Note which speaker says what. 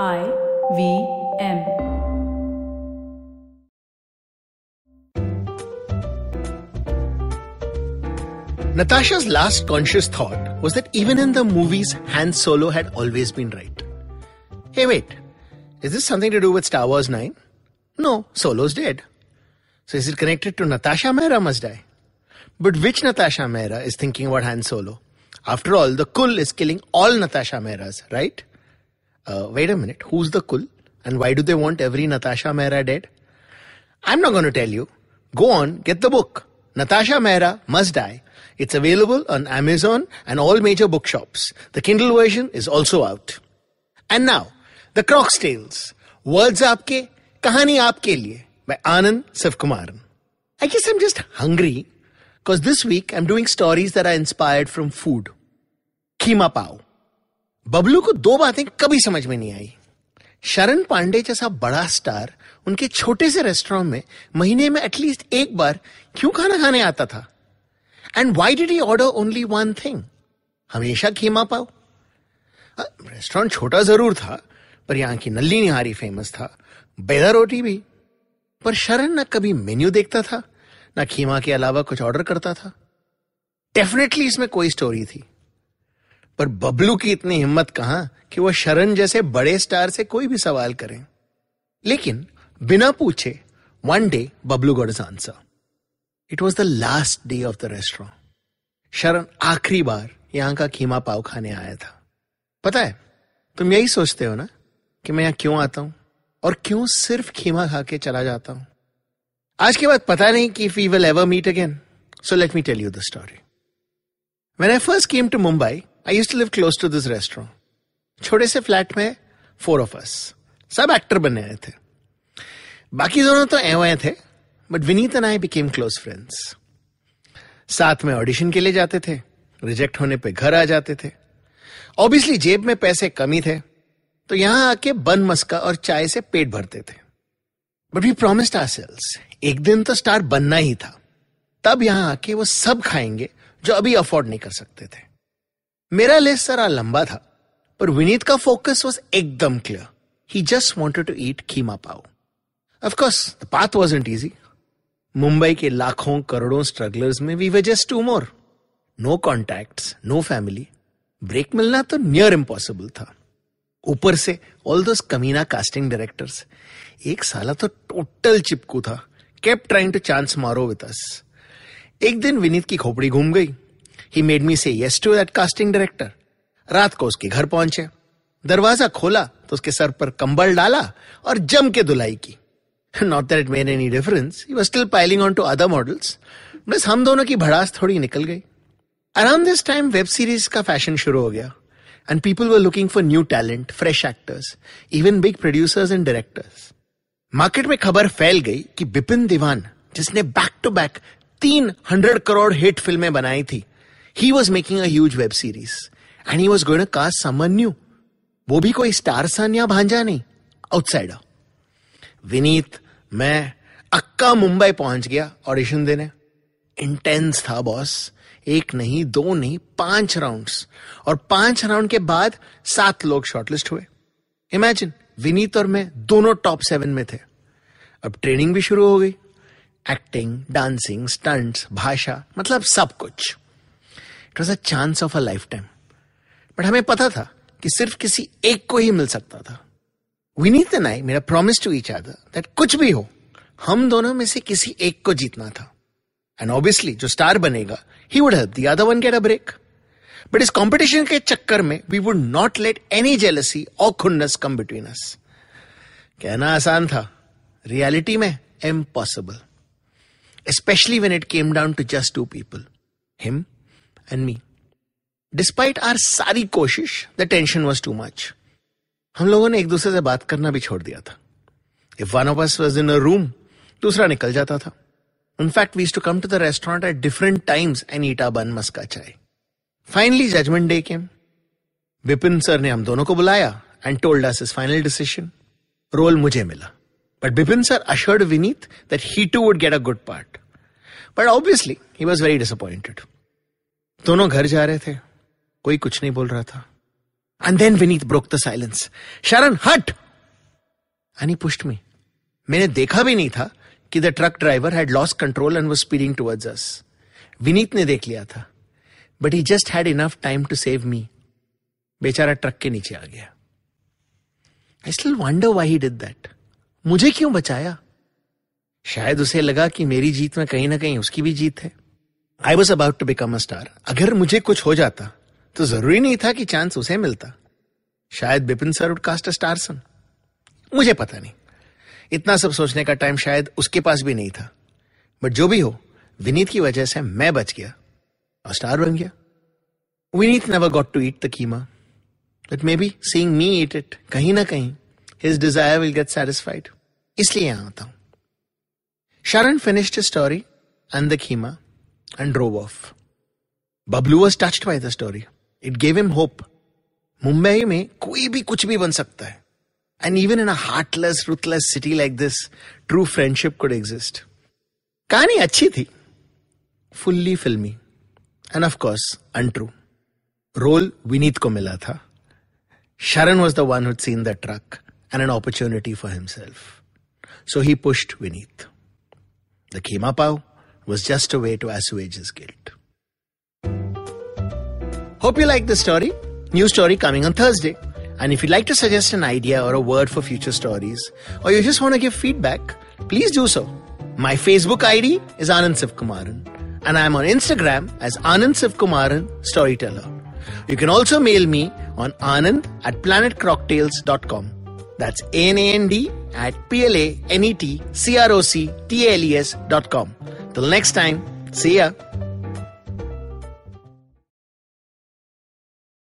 Speaker 1: I V M.
Speaker 2: Natasha's last conscious thought was that even in the movies, Han Solo had always been right. Hey, wait, is this something to do with Star Wars 9? No, Solo's dead. So is it connected to Natasha Mehra must die? But which Natasha Mehra is thinking about Han Solo? After all, the Kul is killing all Natasha Mehras, right? uh, wait a minute, who's the Kul? And why do they want every Natasha Mehra dead? I'm not going to tell you. Go on, get the book. Natasha Mehra Must Die. It's available on Amazon and all major bookshops. The Kindle version is also out. And now, The Croc's Tales. Words Aapke, Kahani Aapke Liye by Anand Sivkumaran. I guess I'm just hungry because this week I'm doing stories that are inspired from food. Kima Pao. Bablu को दो बातें कभी समझ में नहीं आई। शरण पांडे जैसा बड़ा स्टार उनके छोटे से रेस्टोरेंट में महीने में एटलीस्ट एक बार क्यों खाना खाने आता था? And why did he order only one thing हमेशा खीमा पाओ रेस्टोरेंट छोटा ज़रूर था, पर यहाँ की नल्ली निहारी फ़ेमस था। बेदा रोटी भी। पर शरण न कभी मेन्यू देखता था, ना खीमा के अलावा कुछ ऑर्डर करता था। डेफिनेटली इसमें कोई स्टोरी थी। पर बबलू की इतनी हिम्मत कहाँ कि वह शरण जैसे बड़े स्टार से कोई भी सवाल करें। लेकिन बिना पूछे one day Bablu got answer it was the last day of the restaurant Sharan आखिरी बार यहाँ का खीमा पाव खाने आया था। पता है तुम यही सोचते हो ना कि मैं यहाँ क्यों आता हूँ और क्यों सिर्फ़ खीमा खा के चला जाता हूँ? आज के बाद पता नहीं कि we will ever meet again so let me tell you the story When I first came to Mumbai, I used to live close to this restaurant. छोटे से फ्लैट में फोर ऑफ़ अस सब एक्टर बने आए थे। बाकी दोनों तो एवं थे but Vineet and I became close friends साथ में ऑडिशन के लिए जाते थे रिजेक्ट होने पे घर आ जाते थे। ऑब्वियसली जेब में पैसे कमी थे तो यहाँ आके बन मस्का और चाय से पेट भरते थे। But we promised ourselves एक दिन तो स्टार बनना ही था। तब यहाँ आके वो सब खाएँगे जो अभी अफोर्ड नहीं कर सकते थे। मेरा लिस्ट जरा लंबा था, पर विनीत का फोकस वॉज़ एकदम clear he just wanted to eat keema pao of course the path was easy Mumbai के लाखों करोड़ों स्ट्रगलर्स में we were just two more no contact no family break मिलना तो नियर इम्पॉसिबल था. ऊपर से ऑल दोस कमीना कास्टिंग डायरेक्टर्स एक साला तो टोटल चिपकू था. केप ट्राइंग टू चांस मारो विद अस एक दिन विनीत की खोपड़ी घूम गई. He made me say yes to that casting director रात को उसके घर पहुँचे। दरवाज़ा खोला तो उसके सर पर कंबल डाला और जम के धुलाई की। Not that it made any difference he was still piling on to other models बस हम दोनों की भड़ास थोड़ी निकल गई। Around this time web series का फ़ैशन शुरू हो गया। And people were looking for new talent fresh actors even big producers and directors market में खबर फैल गई कि बिपिन दीवान, जिसने बैक टू बैक तीन हंड्रेड करोड़ हिट फ़िल्में बनाई थी he was making a huge web series and he was going cast someone new वो भी कोई स्टार सन या भांजा नहीं आउटसाइडर विनीत, मैं, अक्का मुंबई पहुँच गया ऑडिशन देने। इंटेंस था बॉस एक नहीं, दो नहीं, पाँच राउंड्स और पाँच राउंड के बाद सात लोग शॉर्टलिस्ट हुए। इमेजिन विनीत और मैं दोनों टॉप सेवन में थे। अब ट्रेनिंग भी शुरू हो गई। एक्टिंग डांसिंग स्टंट्स भाषा मतलब सब कुछ। It was a chance of a life time but हमें पता था कि सिर्फ़ किसी एक को ही मिल सकता था। विनीत एंड आई मेरा promise to each other that कुछ भी हो, हम दोनों में से किसी एक को जीतना था। एंड ऑब्वियसली जो स्टार बनेगा he would help the other one get a break but इस कंपटीशन के चक्कर में we would not let any jealousy और खुन्नस कम बिटवीन अस कहना आसान था। रियलिटी में impossible specially when it came down to just two people him and me. Despite our सारी कोशिश the tension was too much हम लोगों ने एक दूसरे से बात करना भी छोड़ दिया था। If one of us was in a room दूसरा निकल जाता था। Infact we too come to the restaurant at different times and eat a bun maska chai finally judgement day came Vipin sir ने हम दोनों को बुलाया and told us his final decision role मुझे मिला। But Bipin sir assured Vineet that he too would get a good part. But obviously, he was very disappointed. दोनों घर जा रहे थे। कोई कुछ नहीं बोल रहा था। And then Vineet broke the silence Sharan, हट! And पुष्ट me. मैंने देखा भी नहीं था कि the truck driver had lost control and was speeding towards us Vineet ने देख लिया था। But he just had enough time to save me बेचारा ट्रक के नीचे आ गया। I still wonder why he did that मुझे क्यों बचाया? शायद उसे लगा कि मेरी जीत में कहीं ना कहीं उसकी भी जीत है। I was about to become a star अगर मुझे कुछ हो जाता तो ज़रूरी नहीं था कि चांस उसे मिलता। शायद Bipin sir would cast star son मुझे पता नहीं। इतना सब सोचने का टाइम शायद उसके पास भी नहीं था। बट जो भी हो, विनीत की वजह से मैं बच गया। और स्टार बन गया। Vineet never got to eat the keema but maybe seeing me eat it कहीं ना कहीं his desire will get satisfied इसलिए यहाँ आता हूँ। Finished his story and the Khema and drove off. Bablu was touched by the story. It gave him hope. Mumbai में कोई भी कुछ भी बन सकता है and even in heartless ruthless city like this true friendship could exist कहानी अच्छी थी fully filmy and of course untrue role Vineet को मिला था Sharan was the one who'd seen the truck and an opportunity for himself so he pushed Vineet The Kema Pao was just a way to assuage his guilt. Hope you like the story. New story coming on Thursday. And if you'd like to suggest an idea or a word for future stories, or you just want to give feedback, please do so. My Facebook ID is Anand Sivkumaran, and I'm on Instagram as Anand Sivkumaran Storyteller. You can also mail me on anand at planetcrocktails.com. That's A-N-A-N-D at P-L-A-N-E-T-C-R-O-C-T-A-L-E-S dot com. Till next time, see ya.